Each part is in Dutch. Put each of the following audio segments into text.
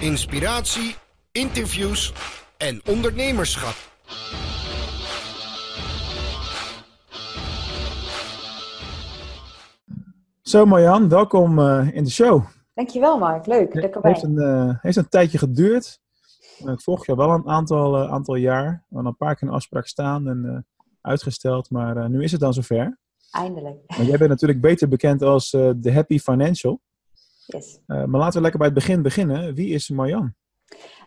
inspiratie, interviews en ondernemerschap. Zo Marjan, welkom uh, in de show. Dankjewel Mark, leuk. Het heeft, een, uh, heeft een tijdje geduurd. Uh, ik volg je wel een aantal, aantal jaar. We hadden een paar keer een afspraak staan en uitgesteld, maar nu is het dan zover. Eindelijk. Maar jij bent natuurlijk beter bekend als de Happy Financial. Yes. maar laten we lekker bij het begin beginnen. Wie is Marjan?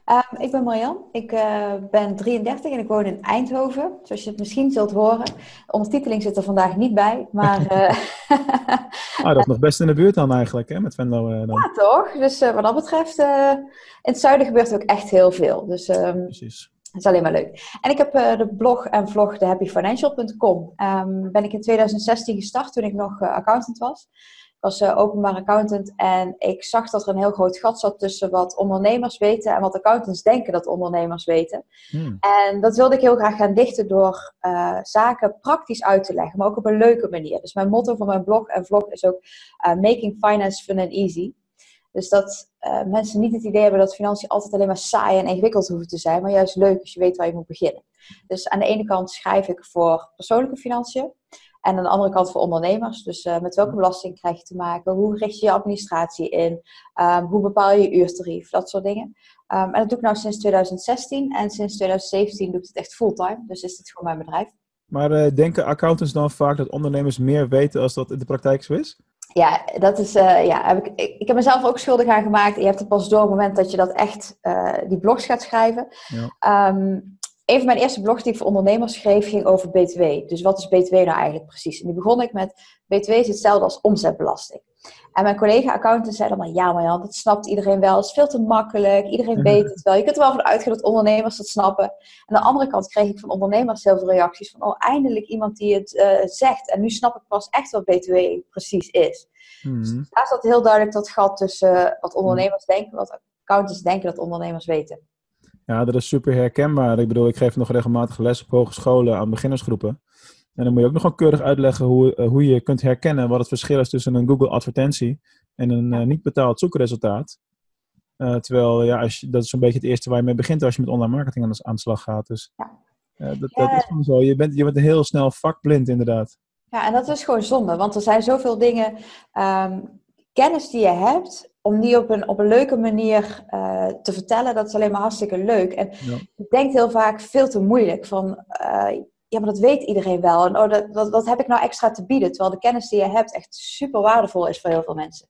Um, ik ben Marjan, ik uh, ben 33 en ik woon in Eindhoven, zoals je het misschien zult horen. De ondertiteling zit er vandaag niet bij, maar... Uh... ah, dat is nog best in de buurt dan eigenlijk, hè, met Venlo dan. Ja, toch? Dus wat dat betreft, in het zuiden gebeurt ook echt heel veel. Dus um, Precies. dat is alleen maar leuk. En ik heb de blog en vlog thehappyfinancial.com. Um, ehm, ben ik in 2016 gestart toen ik nog accountant was was uh, openbaar accountant en ik zag dat er een heel groot gat zat tussen wat ondernemers weten en wat accountants denken dat ondernemers weten. Hmm. En dat wilde ik heel graag gaan dichten door uh, zaken praktisch uit te leggen, maar ook op een leuke manier. Dus mijn motto van mijn blog en vlog is ook uh, Making Finance Fun and Easy. Dus dat mensen niet het idee hebben dat financiën altijd alleen maar saai en ingewikkeld hoeven te zijn, maar juist leuk als je weet waar je moet beginnen. Dus aan de ene kant schrijf ik voor persoonlijke financiën. En aan de andere kant voor ondernemers. Dus uh, met welke belasting krijg je te maken? Hoe richt je je administratie in? Um, hoe bepaal je je uurtarief? Dat soort dingen. Um, en dat doe ik nou sinds 2016. En sinds 2017 doe ik het echt fulltime. Dus is dit gewoon mijn bedrijf. Maar uh, denken accountants dan vaak dat ondernemers meer weten als dat in de praktijk zo is? Ja, dat is, uh, ja, heb ik, ik, ik, heb mezelf ook schuldig aan gemaakt. Je hebt het pas door op het moment dat je dat echt, die blogs gaat schrijven. Ja. Um, een van mijn eerste blogs die ik voor ondernemers schreef ging over BTW. Dus wat is BTW nou eigenlijk precies? En die begon ik met BTW is hetzelfde als omzetbelasting. En mijn collega-accountant zei dan maar, ja maar Jan, dat snapt iedereen wel. Het is veel te makkelijk. Iedereen mhm. weet het wel. Je kunt er wel van uitgaan dat ondernemers dat snappen. En aan de andere kant kreeg ik van ondernemers heel veel reacties van, oh eindelijk iemand die het uh, zegt. En nu snap ik pas echt wat BTW precies is. Mm. Dus daar zat heel duidelijk dat gat tussen wat ondernemers denken en wat accountants denken dat ondernemers weten. Ja, dat is super herkenbaar. Ik bedoel, ik geef nog regelmatig les op hogescholen aan beginnersgroepen. En dan moet je ook nog wel keurig uitleggen hoe, uh, hoe je kunt herkennen wat het verschil is tussen een Google advertentie en een uh, niet betaald zoekresultaat. Uh, terwijl, ja, als je, dat is een beetje het eerste waar je mee begint als je met online marketing aan de, aan de slag gaat. Dus dat, dat is gewoon zo. Je bent, je bent heel snel vakblind inderdaad. Ja, en dat is gewoon zonde, want er zijn zoveel dingen, um, kennis die je hebt, om die op een, op een leuke manier uh, te vertellen, dat is alleen maar hartstikke leuk. En ja. je denkt heel vaak veel te moeilijk van, uh, ja, maar dat weet iedereen wel. En oh, dat, dat, wat heb ik nou extra te bieden? Terwijl de kennis die je hebt echt super waardevol is voor heel veel mensen.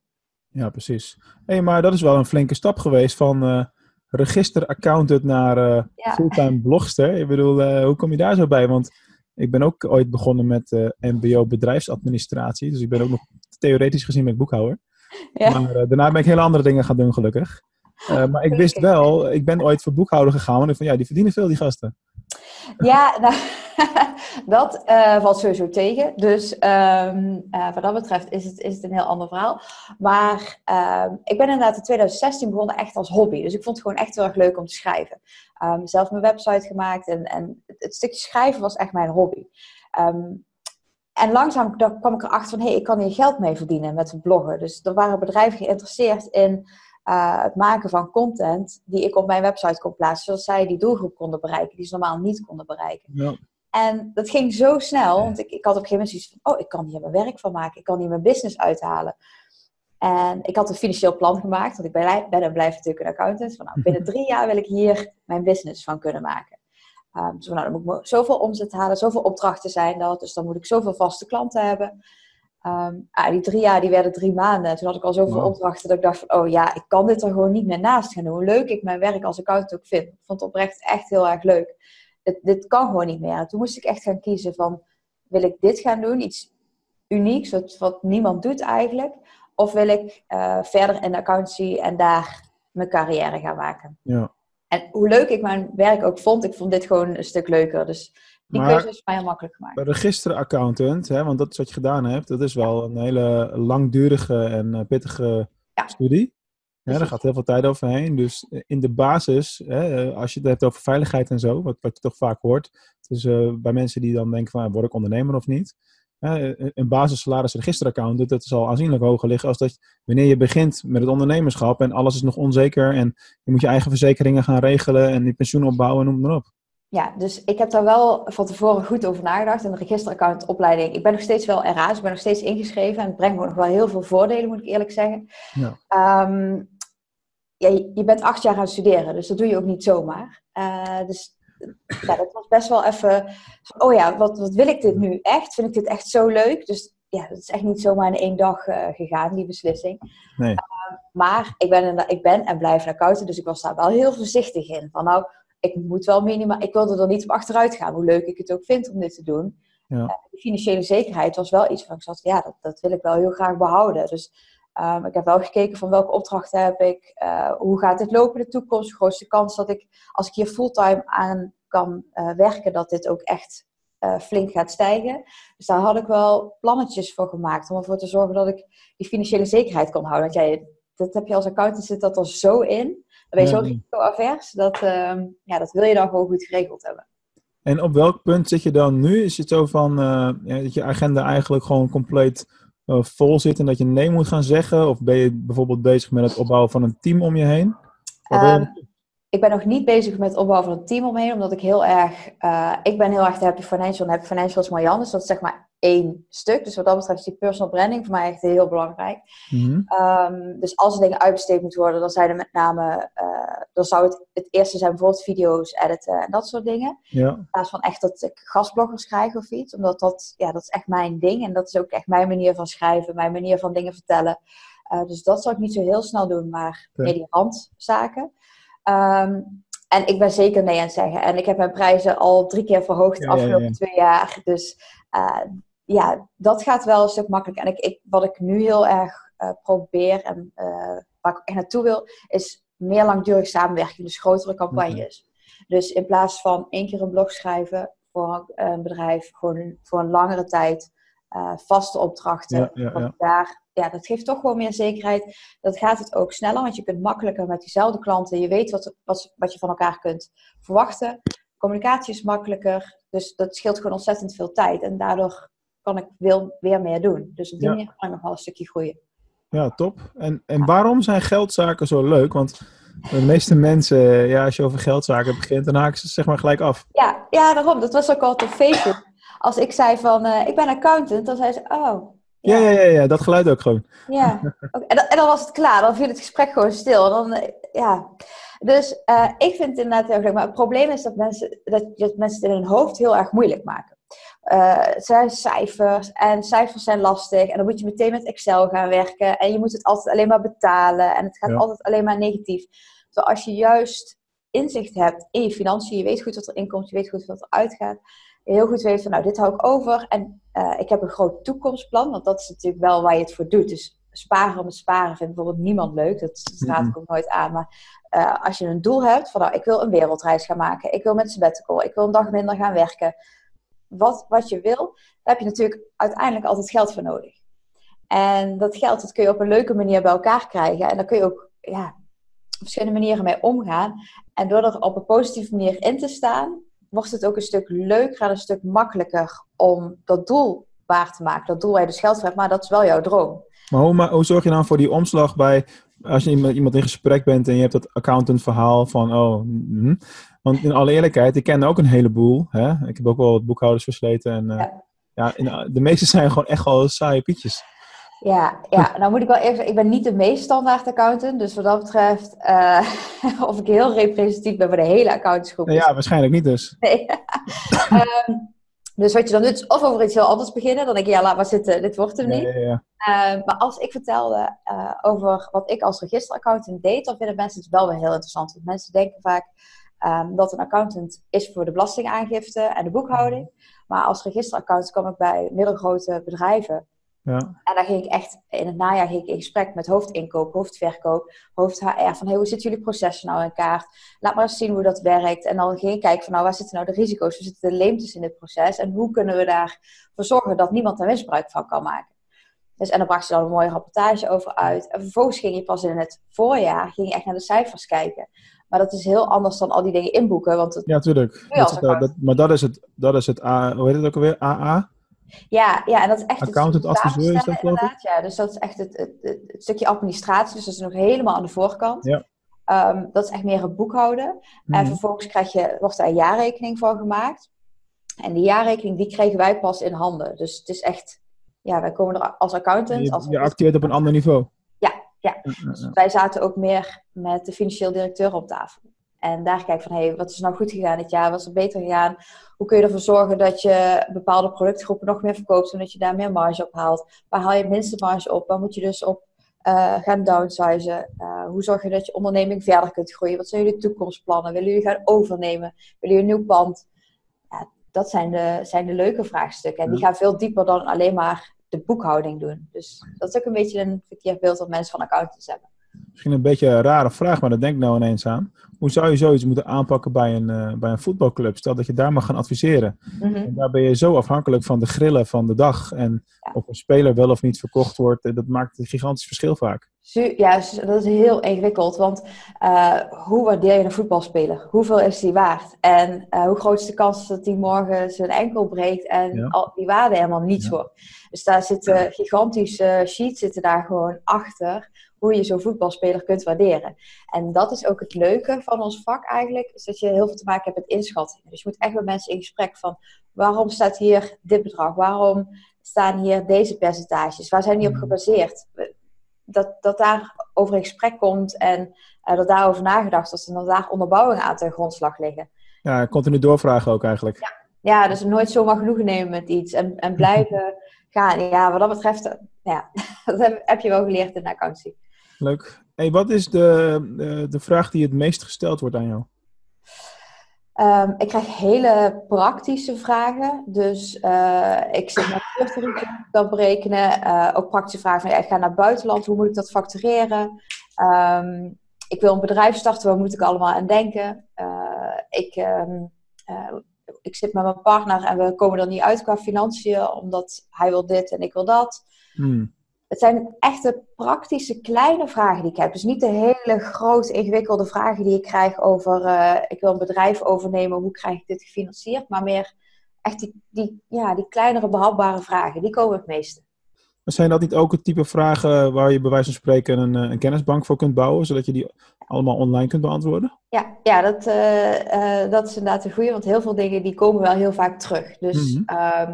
Ja, precies. Hey, maar dat is wel een flinke stap geweest van uh, registeraccountant naar ja. fulltime blogster. Ik bedoel, hoe kom je daar zo bij? Want ik ben ook ooit begonnen met MBO bedrijfsadministratie. Dus ik ben ook nog theoretisch gezien met boekhouder. Ja. Maar uh, daarna ben ik hele andere dingen gaan doen, gelukkig. Uh, maar ik wist wel, ik ben ooit voor boekhouder gegaan. En ik van ja, die verdienen veel, die gasten. Ja, nou, dat uh, valt sowieso tegen. Dus um, wat dat betreft is het, is het een heel ander verhaal. Maar ehm, ik ben inderdaad in 2016 begonnen echt als hobby. Dus ik vond het gewoon echt heel erg leuk om te schrijven. Um, zelf mijn website gemaakt en, en het, stukje schrijven was echt mijn hobby. En langzaam kwam ik erachter van, hé, hey, ik kan hier geld mee verdienen met bloggen. Dus er waren bedrijven geïnteresseerd in uh, het maken van content die ik op mijn website kon plaatsen, zodat zij die doelgroep konden bereiken, die ze normaal niet konden bereiken. Ja. En dat ging zo snel, want ik, ik had op een gegeven moment zoiets van, oh, ik kan hier mijn werk van maken, ik kan hier mijn business uithalen. En ik had een financieel plan gemaakt, want ik ben, ben en blijf natuurlijk een accountant. Van, nou, binnen drie jaar wil ik hier mijn business van kunnen maken. Um, dus nou, dan moet ik zoveel omzet halen, zoveel opdrachten zijn dat. Dus dan moet ik zoveel vaste klanten hebben. Um, ah, die drie jaar, die werden drie maanden. Toen had ik al zoveel opdrachten dat ik dacht van, oh ja, ik kan dit er gewoon niet meer naast gaan doen. Hoe leuk ik mijn werk als accountant ook vind. Ik vond het oprecht echt heel erg leuk. Dit, dit kan gewoon niet meer. toen moest ik echt gaan kiezen van, wil ik dit gaan doen? Iets unieks, wat, wat niemand doet eigenlijk. Of wil ik uh, verder in de accountancy en daar mijn carrière gaan maken? Ja. En hoe leuk ik mijn werk ook vond, ik vond dit gewoon een stuk leuker. Dus die maar, keuze is mij heel makkelijk gemaakt. Registeraccountant, hè, want dat is wat je gedaan hebt, dat is wel een hele langdurige en eh, pittige ja. studie. Ja, daar gaat heel veel tijd overheen. Dus eh, in de basis, hè, eh, als je het hebt over veiligheid en zo, wat, wat je toch vaak hoort, dus, uh, bij mensen die dan denken van, word ik ondernemer of niet? Een basissalaris registeraccount, dat zal aanzienlijk hoger liggen als dat wanneer je begint met het ondernemerschap en alles is nog onzeker en je moet je eigen verzekeringen gaan regelen en je pensioen opbouwen, noem maar op. Ja, dus ik heb daar wel van tevoren goed over nagedacht. En de registeraccountopleiding, ik ben nog steeds wel RA, dus ik ben nog steeds ingeschreven. En het brengt me nog wel heel veel voordelen, moet ik eerlijk zeggen. Ja. Ehm, ja, je bent acht jaar aan het studeren, dus dat doe je ook niet zomaar. Uh, dus ja, dat was best wel even, oh ja, wat, wat wil ik dit nu echt? Vind ik dit echt zo leuk? Dus ja, dat is echt niet zomaar in één dag uh, gegaan, die beslissing. Nee. Uh, maar ik ben, ik ben en blijf een accountant, dus ik was daar wel heel voorzichtig in. Van nou, ik moet wel minimaal, ik wilde er niet op achteruit gaan, hoe leuk ik het ook vind om dit te doen. Ja. Uh, de financiële zekerheid was wel iets van ik zat, ja, dat, dat wil ik wel heel graag behouden. Dus um, ik heb wel gekeken van welke opdrachten heb ik, uh, hoe gaat dit lopen in de toekomst. De grootste kans dat ik, als ik hier fulltime aan kan uh, werken, dat dit ook echt flink gaat stijgen. Dus daar had ik wel plannetjes voor gemaakt om ervoor te zorgen dat ik die financiële zekerheid kon houden. Want jij, dat heb je als accountant zit dat er zo in. Dan ben je zo risicoavers, dat, uh, ja, dat wil je dan gewoon goed geregeld hebben. En op welk punt zit je dan nu? Is het zo van ja, dat je agenda eigenlijk gewoon compleet vol zit en dat je nee moet gaan zeggen? Of ben je bijvoorbeeld bezig met het opbouwen van een team om je heen? Um, ik ben nog niet bezig met het opbouwen van een team omheen, omdat ik heel erg, uh, ik ben heel erg de Happy Financial en Happy Financial is Marianne, dus dat is zeg maar één stuk. Dus wat dat betreft is die personal branding voor mij echt heel belangrijk. Mm um, dus als er dingen uitbesteed moeten worden, dan zijn er met name, uh, dan zou het het eerste zijn bijvoorbeeld video's editen en dat soort dingen. Ja. In plaats van echt dat ik gastbloggers krijg of iets, omdat dat, ja, dat is echt mijn ding en dat is ook echt mijn manier van schrijven, mijn manier van dingen vertellen. Uh, dus dat zou ik niet zo heel snel doen, maar okay. meer die randzaken. Um, en ik ben zeker nee aan het zeggen. En ik heb mijn prijzen al drie keer verhoogd de afgelopen ja, ja, twee jaar. Dus uh, ja, dat gaat wel een stuk makkelijker. En ik, ik, wat ik nu heel erg uh, probeer en uh, waar ik echt naartoe wil, is meer langdurig samenwerking. Dus grotere campagnes. Dus in plaats van één keer een blog schrijven voor een bedrijf, gewoon voor een langere tijd, vaste opdrachten. Ja, daar ja, dat geeft toch gewoon meer zekerheid. Dat gaat het ook sneller, want je kunt makkelijker met diezelfde klanten. Je weet wat, wat, wat je van elkaar kunt verwachten. Communicatie is makkelijker, dus dat scheelt gewoon ontzettend veel tijd. En daardoor kan ik wil, weer meer doen. Dus op die manier kan ik nog wel een stukje groeien. Ja, top. En, en waarom zijn geldzaken zo leuk? Want de meeste mensen, ja, als je over geldzaken begint, dan haken ze zeg maar gelijk af. Ja, ja daarom. Dat was ook altijd op Facebook. Als ik zei van, uh, ik ben accountant, dan zei ze, oh, ja, ja, ja, ja, dat geluid ook gewoon. Ja, en, dan, en, dan, was het klaar. Dan viel het gesprek gewoon stil. Dan, eh, ja. Dus uh, ik vind het inderdaad heel leuk. Maar het probleem is dat mensen, dat, dat mensen het in hun hoofd heel erg moeilijk maken. Uh, het zijn cijfers en cijfers zijn lastig. En dan moet je meteen met Excel gaan werken. En je moet het altijd alleen maar betalen. En het gaat altijd alleen maar negatief. Terwijl als je juist inzicht hebt in je financiën, je weet goed wat er inkomt, je weet goed wat er uitgaat heel goed weet van, nou, dit hou ik over. En uh, ik heb een groot toekomstplan, want dat is natuurlijk wel waar je het voor doet. Dus sparen om het sparen vindt bijvoorbeeld niemand leuk. Dat raad ik ook nooit aan. Maar uh, als je een doel hebt van, nou, ik wil een wereldreis gaan maken. Ik wil met sabbatical. Ik wil een dag minder gaan werken. Wat, wat je wil, daar heb je natuurlijk uiteindelijk altijd geld voor nodig. En dat geld, dat kun je op een leuke manier bij elkaar krijgen. En daar kun je ook ja, op verschillende manieren mee omgaan. En door er op een positieve manier in te staan, wordt het ook een stuk leuker en een stuk makkelijker om dat doel waar te maken. Dat doel waar je dus geld voor hebt, maar dat is wel jouw droom. Maar hoe, maar hoe zorg je dan voor die omslag bij, als je met iemand in gesprek bent en je hebt dat accountant verhaal van, oh, hm. want in alle eerlijkheid, ik ken ook een heleboel. Hè? Ik heb ook wel wat boekhouders versleten en uh, ja. ja de meeste zijn gewoon echt wel saaie pietjes. Ja, ja, nou moet ik wel even zeggen, ik ben niet de meest standaard accountant. Dus wat dat betreft, uh, of ik heel representatief ben voor de hele accountantsgroep. Ja, waarschijnlijk niet dus. Nee. um, dus wat je dan doet, is of over iets heel anders beginnen. Dan denk je, ja, laat maar zitten, dit wordt hem niet. Ja, ja, ja. Uh, maar als ik vertelde uh, over wat ik als registeraccountant deed, dan vinden mensen het wel weer heel interessant. Want mensen denken vaak um, dat een accountant is voor de belastingaangifte en de boekhouding. Maar als registeraccountant kwam ik bij middelgrote bedrijven. Ja. En dan ging ik echt, in het najaar ging ik in gesprek met hoofdinkoop, hoofdverkoop, hoofd HR. Van hey, hoe zitten jullie processen nou in kaart? Laat maar eens zien hoe dat werkt. En dan ging ik kijken van nou, waar zitten nou de risico's? Waar zitten de leemtes in dit proces? En hoe kunnen we daarvoor zorgen dat niemand er misbruik van kan maken? Dus, en dan bracht ze dan een mooie rapportage over uit. En vervolgens ging je pas in het voorjaar ging je echt naar de cijfers kijken. Maar dat is heel anders dan al die dingen inboeken. Want het, ja, tuurlijk. Dat, dat, maar dat is het, dat is het A, hoe heet het ook alweer? AA? Ja, ja, en dat is echt Accountant, adviseur is dat geloof ik? Ja, dus dat is echt het, het, het, stukje administratie. Dus dat is nog helemaal aan de voorkant. Ja. Ehm, dat is echt meer het boekhouden. En Mhm. vervolgens krijg je, wordt daar een jaarrekening voor gemaakt. En die jaarrekening, die kregen wij pas in handen. Dus het is echt, ja, wij komen er als accountant. Als Je, je acteert op een ander niveau. Ja, ja. Dus ja. wij zaten ook meer met de financieel directeur op tafel. En daar kijk van, hé, hey, wat is nou goed gegaan dit jaar? Wat is er beter gegaan? Hoe kun je ervoor zorgen dat je bepaalde productgroepen nog meer verkoopt, zodat je daar meer marge op haalt? Waar haal je het minste marge op? Waar moet je dus op eh, gaan downsizen? Eh, hoe zorg je dat je onderneming verder kunt groeien? Wat zijn jullie toekomstplannen? Willen jullie gaan overnemen? Willen jullie een nieuw pand? Ja, dat zijn de, zijn de leuke vraagstukken. En die gaan veel dieper dan alleen maar de boekhouding doen. Dus dat is ook een beetje een verkeerd beeld dat mensen van accountants hebben. Misschien een beetje een rare vraag, maar daar denk ik nou ineens aan. Hoe zou je zoiets moeten aanpakken bij een, eh, bij een voetbalclub? Stel dat je daar mag gaan adviseren. Mhm. En daar ben je zo afhankelijk van de grillen van de dag. En Ja. of een speler wel of niet verkocht wordt. eh, Dat maakt een gigantisch verschil vaak. Ja, dat is heel ingewikkeld. Want eh, hoe waardeer je een voetbalspeler? Hoeveel is die waard? En hoe groot is de kans dat die morgen zijn enkel breekt en Ja. al die waarde helemaal niets Ja. wordt? Dus daar zitten gigantische sheets zitten daar gewoon achter hoe je zo'n voetbalspeler kunt waarderen. En dat is ook het leuke van ons vak eigenlijk, is dat je heel veel te maken hebt met inschattingen. Dus je moet echt met mensen in gesprek van waarom staat hier dit bedrag? Waarom staan hier deze percentages? Waar zijn die op Mhm. gebaseerd? dat, dat daar over in gesprek komt en eh, dat daarover nagedacht is en dat daar onderbouwingen aan ten grondslag liggen. Ja, continu doorvragen ook eigenlijk. Ja, dus nooit zomaar genoegen nemen met iets en, en blijven gaan. Ja, wat dat betreft, eh, ja, dat heb, heb je wel geleerd in de accountancy. Leuk. Hey, wat is de, de, de vraag die het meest gesteld wordt aan jou? Ehm, ik krijg hele praktische vragen. Dus eh, ik zit met vluchttarief dat berekenen. Eh, ook praktische vragen van ja, ik ga naar het buitenland. Hoe moet ik dat factureren? Ehm, ik wil een bedrijf starten. Waar moet ik allemaal aan denken? Eh, ik, ehm, eh, ik zit met mijn partner en we komen er niet uit qua financiën. Omdat hij wil dit en ik wil dat. Hmm. Het zijn echte praktische kleine vragen die ik heb. Dus niet de hele grote, ingewikkelde vragen die ik krijg over... eh, ik wil een bedrijf overnemen, hoe krijg ik dit gefinancierd? Maar meer echt die, die, ja, die kleinere behapbare vragen. Die komen het meeste. Zijn dat niet ook het type vragen waar je bij wijze van spreken een, eh, een kennisbank voor kunt bouwen, zodat je die allemaal online kunt beantwoorden? Ja, ja dat, eh, dat is inderdaad een goede. Want heel veel dingen die komen wel heel vaak terug. Dus Mhm. ehm,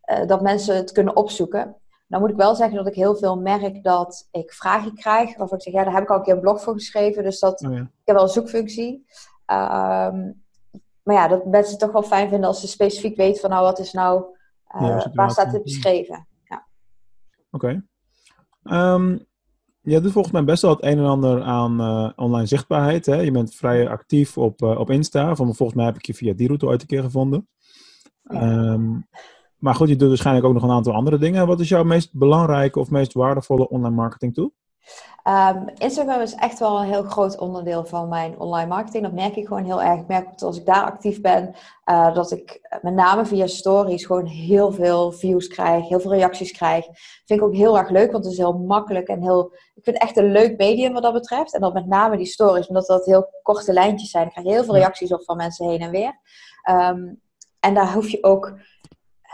eh, dat mensen het kunnen opzoeken. Nou moet ik wel zeggen dat ik heel veel merk dat ik vragen krijg. Waarvan ik zeg, ja, daar heb ik al een keer een blog voor geschreven. Dus dat, Oh ja. ik heb wel een zoekfunctie. Ehm, maar ja, dat mensen het toch wel fijn vinden als ze specifiek weten van nou, wat is nou, eh, Ja, waar staat dit beschreven? Oké. Ehm, je doet volgens mij best wel het een en ander aan eh, online zichtbaarheid. Hè? Je bent vrij actief op, eh, op Insta. Van, volgens mij heb ik je via die route ooit een keer gevonden. Ja. Ehm, maar goed, je doet waarschijnlijk ook nog een aantal andere dingen. Wat is jouw meest belangrijke of meest waardevolle online marketing tool? Ehm, Instagram is echt wel een heel groot onderdeel van mijn online marketing. Dat merk ik gewoon heel erg. Ik merk dat als ik daar actief ben, eh, dat ik met name via stories gewoon heel veel views krijg, heel veel reacties krijg. Vind ik ook heel erg leuk, want het is heel makkelijk en heel. Ik vind het echt een leuk medium wat dat betreft. En dan met name die stories, omdat dat heel korte lijntjes zijn. Ik krijg heel veel reacties op van mensen heen en weer. Ehm, en daar hoef je ook.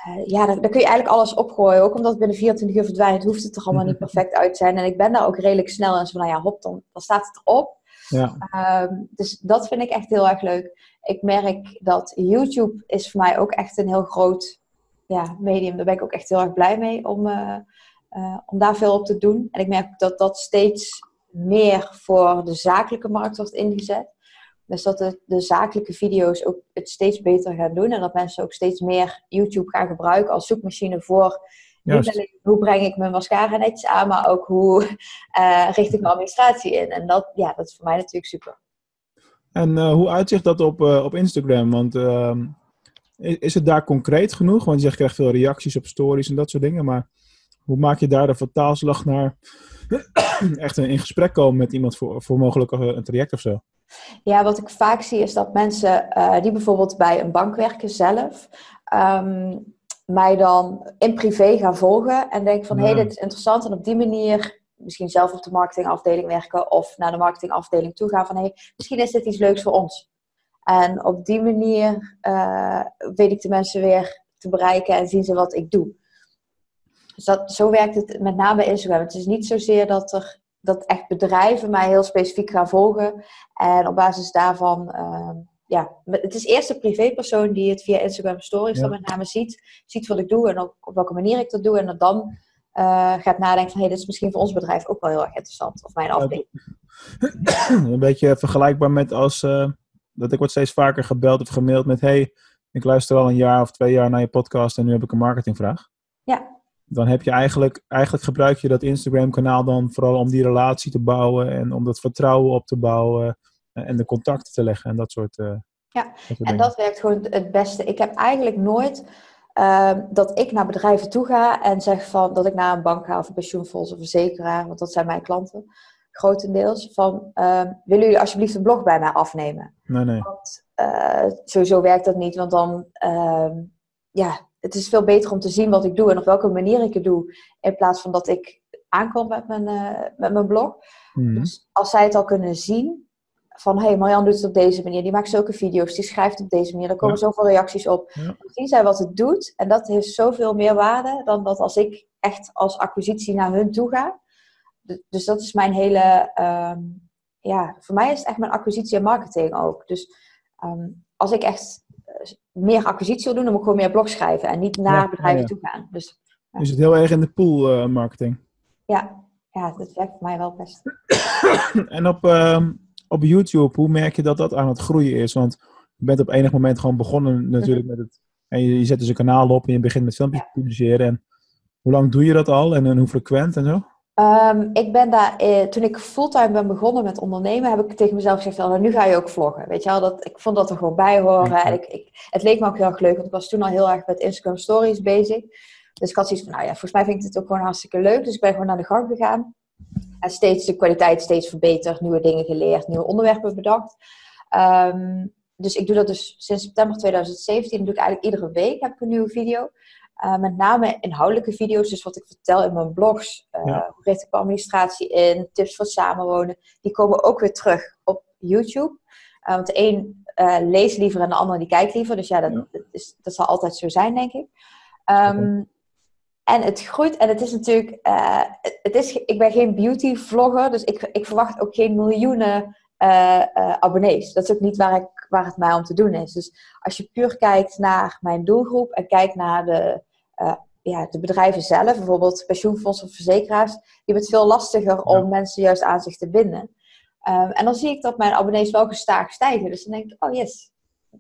Eh, ja, daar, daar kun je eigenlijk alles opgooien. Ook omdat het binnen 24 uur verdwijnt, hoeft het er allemaal niet perfect uit te zijn. En ik ben daar ook redelijk snel in. Zo van, nou ja, hop, dan, dan staat het erop. Ja, Ehm, dus dat vind ik echt heel erg leuk. Ik merk dat YouTube is voor mij ook echt een heel groot ja, medium. Daar ben ik ook echt heel erg blij mee om, eh, eh, om daar veel op te doen. En ik merk dat dat steeds meer voor de zakelijke markt wordt ingezet. Dus dat de, de zakelijke video's ook het steeds beter gaan doen. En dat mensen ook steeds meer YouTube gaan gebruiken als zoekmachine voor niet alleen hoe breng ik mijn mascara netjes aan, maar ook hoe eh, richt ik mijn administratie in. En dat, ja, dat is voor mij natuurlijk super. En eh, hoe uitzicht dat op, eh, op Instagram? Want ehm, is, is het daar concreet genoeg? Want je zegt, je krijgt veel reacties op stories en dat soort dingen. Maar hoe maak je daar de vertaalslag naar echt in gesprek komen met iemand voor, voor mogelijk een traject of zo? Ja, wat ik vaak zie is dat mensen eh, die bijvoorbeeld bij een bank werken zelf, ehm, mij dan in privé gaan volgen en denken van hé, Ja. hey, dit is interessant. En op die manier misschien zelf op de marketingafdeling werken of naar de marketingafdeling toe gaan van hé, hey, misschien is dit iets leuks voor ons. En op die manier eh, weet ik de mensen weer te bereiken en zien ze wat ik doe. Dus dat, zo werkt het met name bij Instagram. Het is niet zozeer dat, er, dat echt bedrijven mij heel specifiek gaan volgen. En op basis daarvan, ehm, ja, het is eerst de privépersoon die het via Instagram Stories dan met name ziet. Ziet wat ik doe en op, op welke manier ik dat doe. En dat dan uh, gaat nadenken van, hé, hey, dit is misschien voor ons bedrijf ook wel heel erg interessant. Of mijn afdeling. Een beetje vergelijkbaar met als, uh, dat ik word steeds vaker gebeld of gemaild met, hey, ik luister al een jaar of twee jaar naar je podcast en nu heb ik een marketingvraag. Ja. Dan heb je eigenlijk, eigenlijk gebruik je dat Instagram kanaal dan vooral om die relatie te bouwen en om dat vertrouwen op te bouwen en de contacten te leggen en dat soort. Uh, ja, en dat werkt gewoon het beste. Ik heb eigenlijk nooit Ehm, dat ik naar bedrijven toe ga en zeg van dat ik naar een bank ga of een pensioenfonds of verzekeraar, want dat zijn mijn klanten grotendeels, van uh, willen jullie alsjeblieft een blog bij mij afnemen? Nee, nee. Want uh, sowieso werkt dat niet, want dan, ehm, ja, het is veel beter om te zien wat ik doe en op welke manier ik het doe, in plaats van dat ik aankom met mijn, uh, met mijn blog. Mhm. Dus als zij het al kunnen zien, van hey, Marjan doet het op deze manier, die maakt zulke video's, die schrijft op deze manier, er komen zoveel reacties op. Ja. Dan zien zij wat het doet en dat heeft zoveel meer waarde dan dat als ik echt als acquisitie naar hun toe ga. Dus dat is mijn hele, um, ja, voor mij is het echt mijn acquisitie en marketing ook. Dus um, als ik echt eh, meer acquisitie wil doen, dan moet ik gewoon meer blog schrijven en niet naar bedrijven toe gaan. Dus, Is het heel erg in de pool uh, marketing? Ja, ja, dat werkt voor mij wel best. en op, uh, op YouTube, hoe merk je dat dat aan het groeien is? Want je bent op enig moment gewoon begonnen natuurlijk met het... En je, je zet dus een kanaal op en je begint met filmpjes te publiceren. En hoe lang doe je dat al en, en hoe frequent en zo? Um, ik ben daar, eh, toen ik fulltime ben begonnen met ondernemen, heb ik tegen mezelf gezegd, nou, nu ga je ook vloggen. Weet je wel, dat, ik vond dat er gewoon bij horen. En ik, ik, het leek me ook heel erg leuk, want ik was toen al heel erg met Instagram stories bezig. Dus ik had zoiets van, nou ja, volgens mij vind ik het ook gewoon hartstikke leuk. Dus ik ben gewoon naar de gang gegaan. En steeds de kwaliteit steeds verbeterd, nieuwe dingen geleerd, nieuwe onderwerpen bedacht. Um, dus ik doe dat dus sinds september 2017. doe ik eigenlijk iedere week heb ik een nieuwe video. Uh, met name inhoudelijke video's, dus wat ik vertel in mijn blogs. Uh, ja. Hoe richt ik mijn administratie in? Tips voor samenwonen. Die komen ook weer terug op YouTube. Uh, want de een leest liever en de ander die kijkt liever. Dus ja, dat, ja. Dat, is, dat zal altijd zo zijn, denk ik. Um, en het groeit en het is natuurlijk, het is, ik ben geen beauty vlogger, dus ik, ik verwacht ook geen miljoenen abonnees. Dat is ook niet waar, ik, waar het mij om te doen is. Dus als je puur kijkt naar mijn doelgroep en kijkt naar de, ja, de bedrijven zelf, bijvoorbeeld pensioenfondsen of verzekeraars, die hebben het veel lastiger om mensen juist aan zich te binden. Um, en dan zie ik dat mijn abonnees wel gestaag stijgen. Dus dan denk ik, oh yes,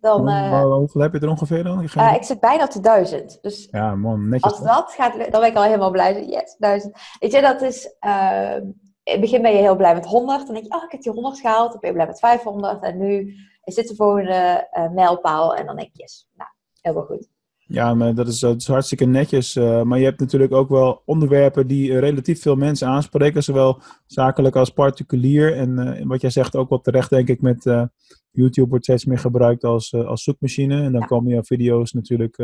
dan, uh, hoeveel heb je er ongeveer dan? Uh, ik zit bijna op de duizend. Dus ja, man, netjes. Als dat gaat, dan ben ik al helemaal blij. Yes, duizend. Weet je, dat is... Uh, in het begin ben je heel blij met 100. Dan denk je, oh, ik heb die 100 gehaald. Dan ben je blij met 500. En nu is dit de volgende mijlpaal. En dan denk je, yes, nou, heel goed. Ja, maar dat is, dat is hartstikke netjes. Uh, maar je hebt natuurlijk ook wel onderwerpen die uh, relatief veel mensen aanspreken, zowel zakelijk als particulier. En uh, wat jij zegt ook wel terecht, denk ik, met YouTube wordt steeds meer gebruikt als, als zoekmachine. En dan ja. komen jouw video's natuurlijk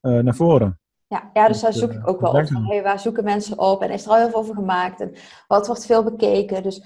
naar voren. Ja, ja, dus daar zoek ik ook wel op. Hey, waar zoeken mensen op? En is er al heel veel over gemaakt? En wat wordt veel bekeken? Dus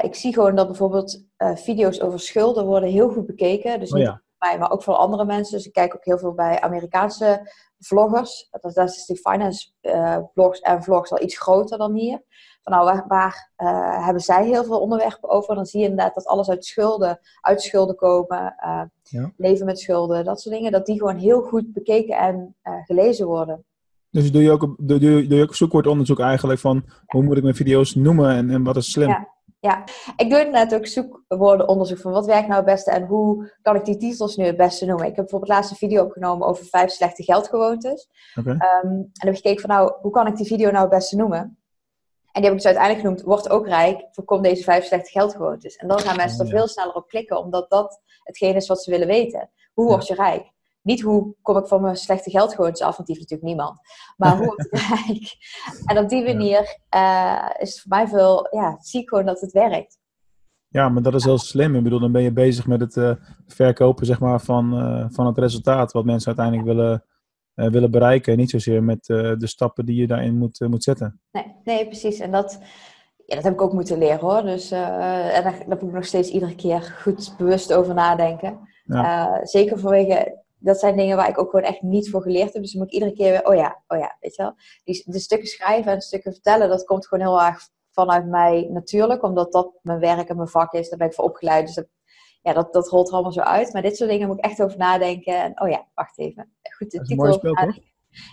ik zie gewoon dat bijvoorbeeld video's over schulden worden heel goed bekeken. Dus oh, ja mij, maar ook voor andere mensen. Dus ik kijk ook heel veel bij Amerikaanse vloggers. Dat, dat is die finance uh, blogs en vlogs al iets groter dan hier. Van nou, waar, waar uh, hebben zij heel veel onderwerpen over? Dan zie je inderdaad dat alles uit schulden, uit schulden komen, uh, ja. leven met schulden, dat soort dingen. Dat die gewoon heel goed bekeken en gelezen worden. Dus doe je ook, doe, doe je ook zoekwoordonderzoek eigenlijk van hoe moet ik mijn video's noemen en, en wat is slim? Ja. Ja, ik doe net ook zoekwoordenonderzoek van wat werkt nou het beste en hoe kan ik die titels nu het beste noemen. Ik heb bijvoorbeeld laatst een video opgenomen over vijf slechte geldgewoontes. Okay. Um, en dan heb ik gekeken van nou, hoe kan ik die video nou het beste noemen? En die heb ik dus uiteindelijk genoemd, word ook rijk, voorkom deze vijf slechte geldgewoontes. En dan gaan mensen er veel sneller op klikken, omdat dat hetgeen is wat ze willen weten. Hoe word je rijk? Niet hoe kom ik van mijn slechte geldgewoontes af, want die heeft natuurlijk niemand. Maar hoe word ik? En op die manier uh, is het voor mij veel, ja, zie ik gewoon dat het werkt. Ja, maar dat is heel slim. Ik bedoel, dan ben je bezig met het uh, verkopen zeg maar, van, uh, van het resultaat wat mensen uiteindelijk willen, willen bereiken. Niet zozeer met de stappen die je daarin moet, moet zetten. Nee, nee, precies. En dat, ja, dat heb ik ook moeten leren hoor. Dus, en daar, daar moet ik nog steeds iedere keer goed bewust over nadenken. Ja. zeker vanwege dat zijn dingen waar ik ook gewoon echt niet voor geleerd heb. Dus dan moet ik iedere keer weer, oh ja, oh ja, weet je wel. Die, de stukken schrijven en stukken vertellen, dat komt gewoon heel erg vanuit mij natuurlijk. Omdat dat mijn werk en mijn vak is. Daar ben ik voor opgeleid. Dus dat, ja, dat, dat rolt er allemaal zo uit. Maar dit soort dingen moet ik echt over nadenken. En, oh ja, wacht even. Goed, de titel.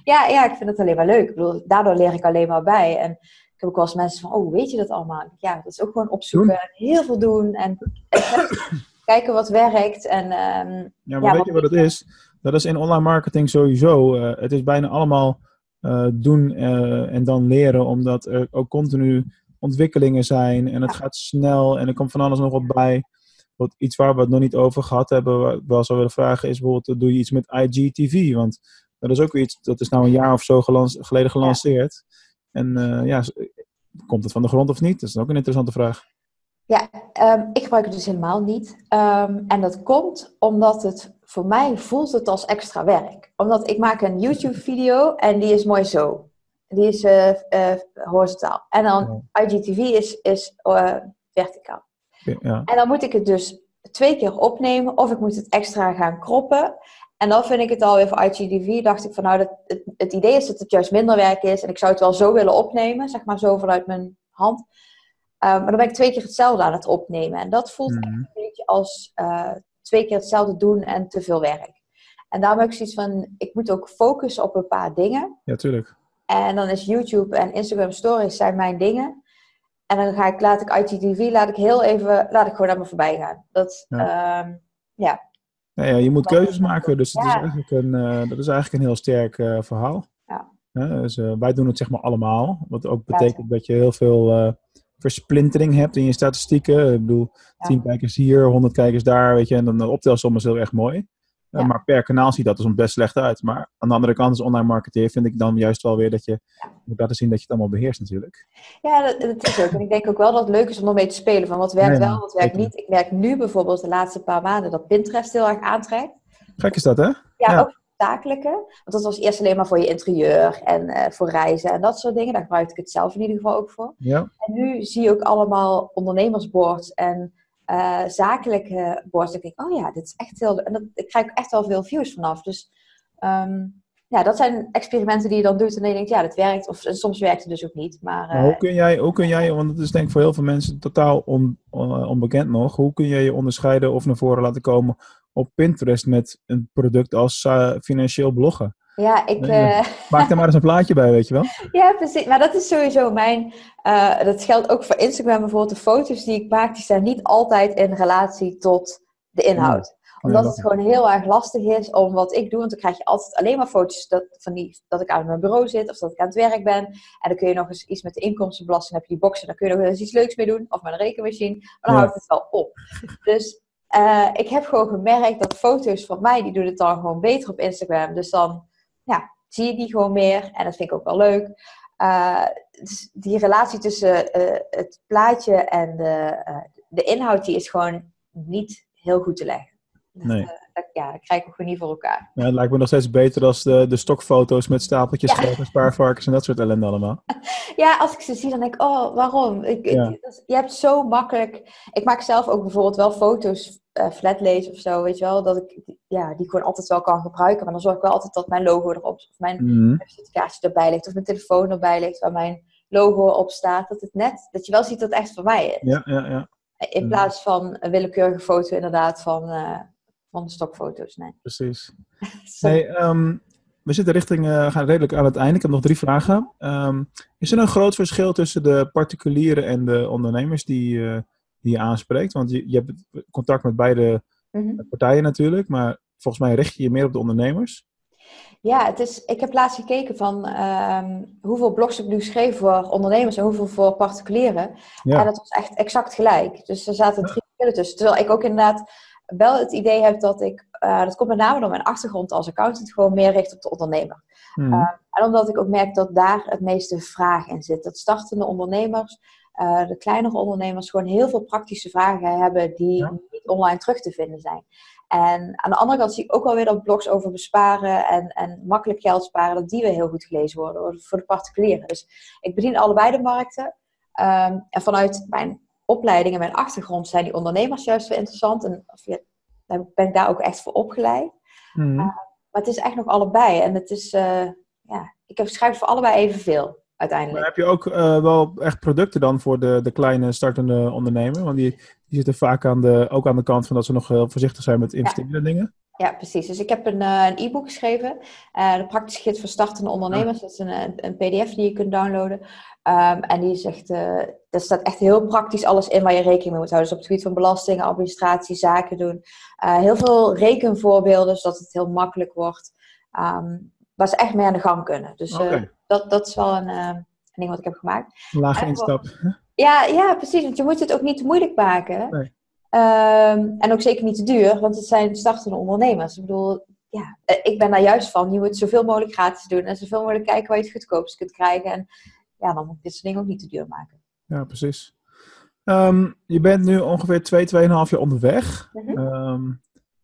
Ja, ja, ik vind het alleen maar leuk. Ik bedoel, daardoor leer ik alleen maar bij. En ik heb ook wel eens mensen van, oh, weet je dat allemaal? Ja, dat is ook gewoon opzoeken. En heel veel doen. En, kijken wat werkt. En, um, ja, maar weet je wat het is? Dat is in online marketing sowieso. Uh, het is bijna allemaal uh, doen uh, en dan leren, omdat er ook continu ontwikkelingen zijn en het ja. gaat snel en er komt van alles nog wat bij. Wat, iets waar we het nog niet over gehad hebben, waar ik wel zou willen vragen, is bijvoorbeeld, doe je iets met IGTV? Want dat is ook iets, dat is nou een jaar of zo gelans geleden gelanceerd. Ja. En ja, komt het van de grond of niet? Dat is ook een interessante vraag. Ja, um, ik gebruik het dus helemaal niet. Um, en dat komt omdat het voor mij voelt het als extra werk. Omdat ik maak een YouTube-video en die is mooi zo. Die is uh, uh, horizontaal. En dan IGTV is, is uh, verticaal. Ja. En dan moet ik het dus twee keer opnemen of ik moet het extra gaan kroppen. En dan vind ik het alweer voor IGTV, dacht ik van nou, dat, het, het idee is dat het juist minder werk is. En ik zou het wel zo willen opnemen, zeg maar zo vanuit mijn hand. Ehm, maar dan ben ik twee keer hetzelfde aan het opnemen. En dat voelt echt mhm. een beetje als uh, twee keer hetzelfde doen en te veel werk. En daarom heb ik zoiets van, ik moet ook focussen op een paar dingen. Ja, tuurlijk. En dan is YouTube en Instagram Stories zijn mijn dingen. En dan ga ik, laat ik IGTV, laat ik heel even, laat ik gewoon naar me voorbij gaan. Dat, ja. Um, ja. ja. je moet keuzes maken, dus dat, is eigenlijk een, uh, dat is eigenlijk een heel sterk uh, verhaal. Ja. dus, wij doen het zeg maar allemaal, wat ook betekent dat je heel veel versplintering hebt in je statistieken. Ik bedoel, ja. 10 kijkers hier, 100 kijkers daar, weet je. En dan de optelsom is heel erg mooi. Eh, ja. maar per kanaal ziet dat dus best slecht uit. Maar aan de andere kant, als online marketeer, vind ik dan juist wel weer dat je moet laten zien dat je het allemaal beheerst natuurlijk. Ja, dat, dat, is ook. En ik denk ook wel dat het leuk is om ermee te spelen. Van wat werkt wel, wat werkt niet. Ik merk nu bijvoorbeeld de laatste paar maanden dat Pinterest heel erg aantrekt. Gek is dat, hè? Ja, ook zakelijke. Want dat was eerst alleen maar voor je interieur en uh, voor reizen en dat soort dingen. Daar gebruikte ik het zelf in ieder geval ook voor. Ja. En nu zie je ook allemaal ondernemersboards en uh, zakelijke boards. Ik denk, oh ja, dit is echt heel... En dat, ik krijg echt wel veel views vanaf. Dus um, ja, dat zijn experimenten die je dan doet en dan je denkt, ja, dat werkt. Of soms werkt het dus ook niet. Maar, hoe, kun jij, hoe kun jij, want het is denk ik voor heel veel mensen totaal on, on, onbekend nog, hoe kun jij je onderscheiden of naar voren laten komen op Pinterest met een product als uh, financieel bloggen. Ja, ik... Uh... Maak er maar eens een plaatje bij, weet je wel? Ja, precies. Maar dat is sowieso mijn... Uh, dat geldt ook voor Instagram bijvoorbeeld. De foto's die ik maak, die staan niet altijd in relatie tot de inhoud. Omdat het gewoon heel erg lastig is om wat ik doe. Want dan krijg je altijd alleen maar foto's dat, van die, dat ik aan mijn bureau zit of dat ik aan het werk ben. En dan kun je nog eens iets met de inkomstenbelasting, heb je die boxen, dan kun je nog eens iets leuks mee doen. Of met een rekenmachine. Maar dan ja. houdt het wel op. Dus uh, ik heb gewoon gemerkt dat foto's van mij, die doen het dan gewoon beter op Instagram. Dus dan ja, zie je die gewoon meer. En dat vind ik ook wel leuk. Uh, dus die relatie tussen uh, het plaatje en de, de inhoud, die is gewoon niet heel goed te leggen. Nee. Dat, ja, dat krijg ik gewoon niet voor elkaar. Ja, het lijkt me nog steeds beter dan de, de stokfoto's met stapeltjes ja. en spaarvarkens en dat soort ellende allemaal. Ja, als ik ze zie, dan denk ik, oh, waarom? Ik, ja. ik, je hebt zo makkelijk... Ik maak zelf ook bijvoorbeeld wel foto's uh, flatlays of zo, weet je wel, dat ik ja, die gewoon altijd wel kan gebruiken. Maar dan zorg ik wel altijd dat mijn logo erop, of mijn mm. erbij ligt, of mijn telefoon erbij ligt, waar mijn logo op staat. Dat het net, dat je wel ziet dat het echt voor mij is. Ja, ja, ja. In plaats van een willekeurige foto inderdaad van, uh, van stokfoto's. Nee. Precies. um, we zitten richting, uh, gaan redelijk aan het einde. Ik heb nog drie vragen. Um, is er een groot verschil tussen de particulieren en de ondernemers die, uh, die je aanspreekt? Want je, je hebt contact met beide mm-hmm. partijen natuurlijk, maar volgens mij richt je je meer op de ondernemers. Ja, het is, ik heb laatst gekeken van um, hoeveel blogs ik nu schreef voor ondernemers en hoeveel voor particulieren. Ja. En dat was echt exact gelijk. Dus er zaten drie verschillen tussen. Terwijl ik ook inderdaad wel het idee heb dat ik, uh, dat komt met name door mijn achtergrond als accountant, gewoon meer richt op de ondernemer. Mm. Uh, en omdat ik ook merk dat daar het meeste vraag in zit. Dat startende ondernemers uh, de kleinere ondernemers gewoon heel veel praktische vragen hebben die niet online terug te vinden zijn. En aan de andere kant zie ik ook wel weer dat blogs over besparen en, en makkelijk geld sparen, dat die weer heel goed gelezen worden voor de particulieren. Dus ik bedien allebei de markten. Um, en vanuit mijn opleiding en mijn achtergrond zijn die ondernemers juist weer interessant. En of ben ik daar ook echt voor opgeleid. Mhm. maar het is echt nog allebei. En het is, eh, ja, ik heb schrijf voor allebei evenveel uiteindelijk. Maar heb je ook eh, wel echt producten dan voor de, de kleine startende ondernemer? Want die, die zitten vaak aan de, ook aan de kant van dat ze nog heel voorzichtig zijn met investeren in dingen. Ja, precies. Dus ik heb een, eh, een e-book geschreven. eh, de praktische gids voor startende ondernemers. Dat is een, een, een pdf die je kunt downloaden. Ehm, en die zegt, eh er staat echt heel praktisch alles in waar je rekening mee moet houden. Dus op het gebied van belastingen, administratie, zaken doen. Eh, heel veel rekenvoorbeelden, zodat het heel makkelijk wordt. ehm, waar ze echt mee aan de gang kunnen. Dus eh, dat, dat is wel een, eh, een ding wat ik heb gemaakt. Lage instap. Ja, ja, precies. Want je moet het ook niet te moeilijk maken. Nee. Ehm, en ook zeker niet te duur, want het zijn startende ondernemers. Ik bedoel, ja, eh, ik ben daar juist van. Je moet zoveel mogelijk gratis doen en zoveel mogelijk kijken waar je het goedkoopst kunt krijgen. En ja, dan moet ik dit soort dingen ook niet te duur maken. Ja, precies. Ehm, je bent nu ongeveer 2, 2,5 jaar onderweg. Ehm,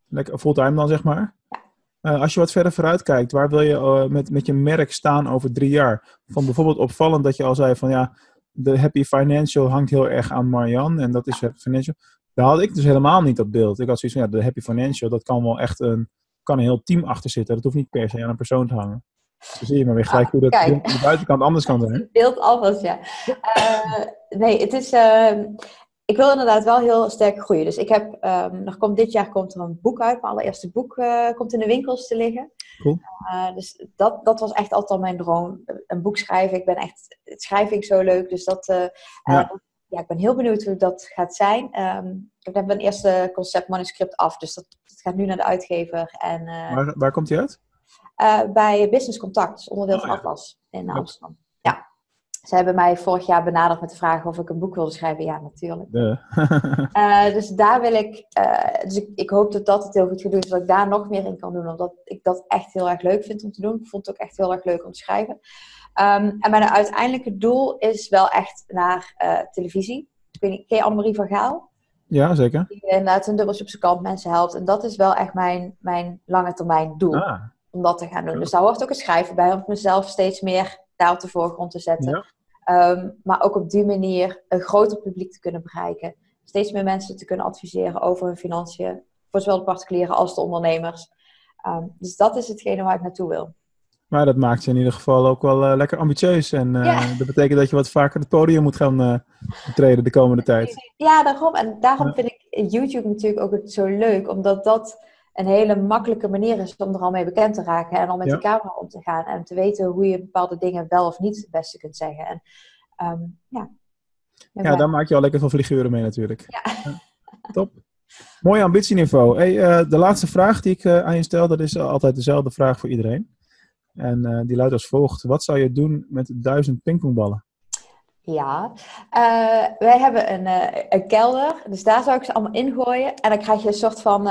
lekker fulltime dan, zeg maar. Eh, als je wat verder vooruit kijkt, waar wil je eh, met, met je merk staan over drie jaar? Van bijvoorbeeld opvallend dat je al zei van ja, de Happy Financial hangt heel erg aan Marian en dat is Happy Financial. Daar had ik dus helemaal niet dat beeld. Ik had zoiets van ja, de Happy Financial, dat kan wel echt een, kan een heel team achter zitten. Dat hoeft niet per se aan een persoon te hangen. Zie je maar weer gelijk Ah, hoe dat aan de buitenkant anders kan zijn. Beeld anders, ja. Eh, nee, het is. ehm, ik wil inderdaad wel heel sterk groeien. Dus ik heb. ehm nog komt, dit jaar komt er een boek uit. Mijn allereerste boek eh, komt in de winkels te liggen. Cool. Eh, dus dat, dat was echt altijd al mijn droom. Een boek schrijven. Ik ben echt. Het schrijven ik zo leuk. Dus dat. Ja. Ja, ik ben heel benieuwd hoe dat gaat zijn. Ehm, ik heb mijn eerste conceptmanuscript af. Dus dat, dat gaat nu naar de uitgever. En eh, Waar, waar komt die uit? eh, bij Business Contact, dus onderdeel Oh, van ja. Atlas in. Amsterdam. Ja. Ze hebben mij vorig jaar benaderd met de vraag of ik een boek wilde schrijven. Ja, natuurlijk. Eh, dus daar wil ik, dus ik, ik hoop dat dat het heel goed gaat doen, zodat ik daar nog meer in kan doen, omdat ik dat echt heel erg leuk vind om te doen. Ik vond het ook echt heel erg leuk om te schrijven. Ehm, en mijn uiteindelijke doel is wel echt naar eh, televisie. Ik weet niet, ken je Annemarie van Gaal? ja, zeker. Die inderdaad een dubbeltje op zijn kant mensen helpt. En dat is wel echt mijn, mijn lange termijn doel Ah, om dat te gaan doen. Dus daar hoort ook het schrijven bij, om mezelf steeds meer daar op de voorgrond te zetten. Ja. Ehm, maar ook op die manier een groter publiek te kunnen bereiken. Steeds meer mensen te kunnen adviseren over hun financiën. Voor zowel de particulieren als de ondernemers. Ehm, dus dat is hetgene waar ik naartoe wil. Maar dat maakt je in ieder geval ook wel eh, lekker ambitieus. En eh, Ja. dat betekent dat je wat vaker het podium moet gaan eh betreden de komende tijd. Ja, daarom. En daarom Ja. vind ik YouTube natuurlijk ook zo leuk. Omdat dat een hele makkelijke manier is om er al mee bekend te raken. En om met Ja. die camera om te gaan. En te weten hoe je bepaalde dingen wel of niet het beste kunt zeggen. En ehm, ja. Ja, daar maak je al lekker veel figuren mee natuurlijk. Ja. Top. Mooi ambitieniveau. Hey, de laatste vraag die ik aan je stel, dat is altijd dezelfde vraag voor iedereen. En eh, die luidt als volgt. Wat zou je doen met duizend pingpongballen? Ja, Eh, wij hebben een, eh, een kelder, dus daar zou ik ze allemaal ingooien. En dan krijg je een soort van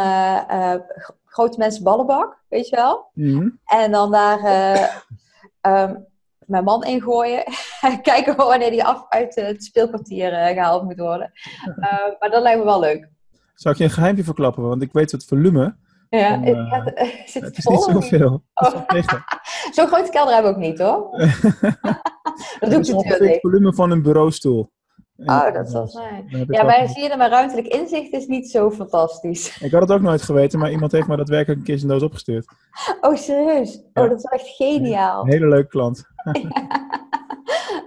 grote mensen ballenbak, weet je wel? Mhm. En dan daar eh, ehm, mijn man ingooien. Kijken wanneer die af uit het speelkwartier eh, gehaald moet worden. Maar dat lijkt me wel leuk. Zou ik je een geheimpje verklappen? Want ik weet het volume. Ja, het, eh, eh, zit Het is vol? niet zoveel. Tegen. Zo'n grote kelder hebben we ook niet hoor. dat doe Het ik is ongeveer het natuurlijk. volume van een bureaustoel. Oh, dat heb ik Ja, wel- maar zie je, mijn ruimtelijk inzicht is niet zo fantastisch. Ik had het ook nooit geweten, maar iemand heeft me daadwerkelijk een keer zijn doos opgestuurd. Oh, serieus? Ja. Oh, dat is echt geniaal. Een hele leuke klant.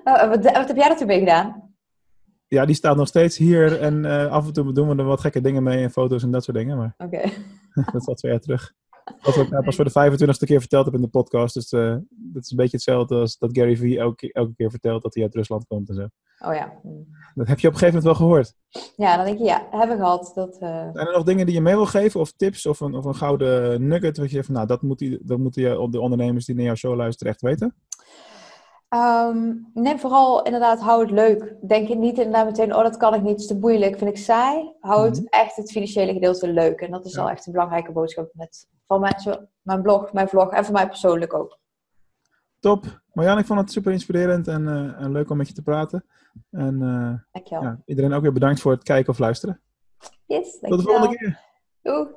Oh, wat, wat heb jij er toen mee gedaan? Ja, die staat nog steeds hier en eh, af en toe doen we er wat gekke dingen mee en foto's en dat soort dingen. Maar Oké. dat twee jaar terug. Dat wat ik nou pas voor de 25ste keer verteld heb in de podcast. Dus eh dat is een beetje hetzelfde als dat Gary Vee elke, elke keer vertelt dat hij uit Rusland komt en zo. Oh ja. Dat heb je op een gegeven moment wel gehoord. Ja, dan denk je, ja, hebben we gehad. Dat, eh, Zijn er nog dingen die je mee wil geven of tips of een, of een gouden nugget? Wat je zegt van, nou, dat, moet die, dat moeten je- de ondernemers die naar jouw show luisteren echt weten. Ehm, nee, vooral inderdaad, hou het leuk. Denk je niet inderdaad meteen, oh dat kan ik niet, is te moeilijk, vind ik saai. Hou het Mhm. echt het financiële gedeelte leuk. En dat is Ja. wel echt een belangrijke boodschap met, van mijn, zo- mijn blog, mijn vlog en voor mij persoonlijk ook. Top. Marjan, ik vond het super inspirerend en, eh, en leuk om met je te praten. En eh, Dankjewel. ja, iedereen ook weer bedankt voor het kijken of luisteren. Yes, Tot de dankjewel. volgende keer. Doeg.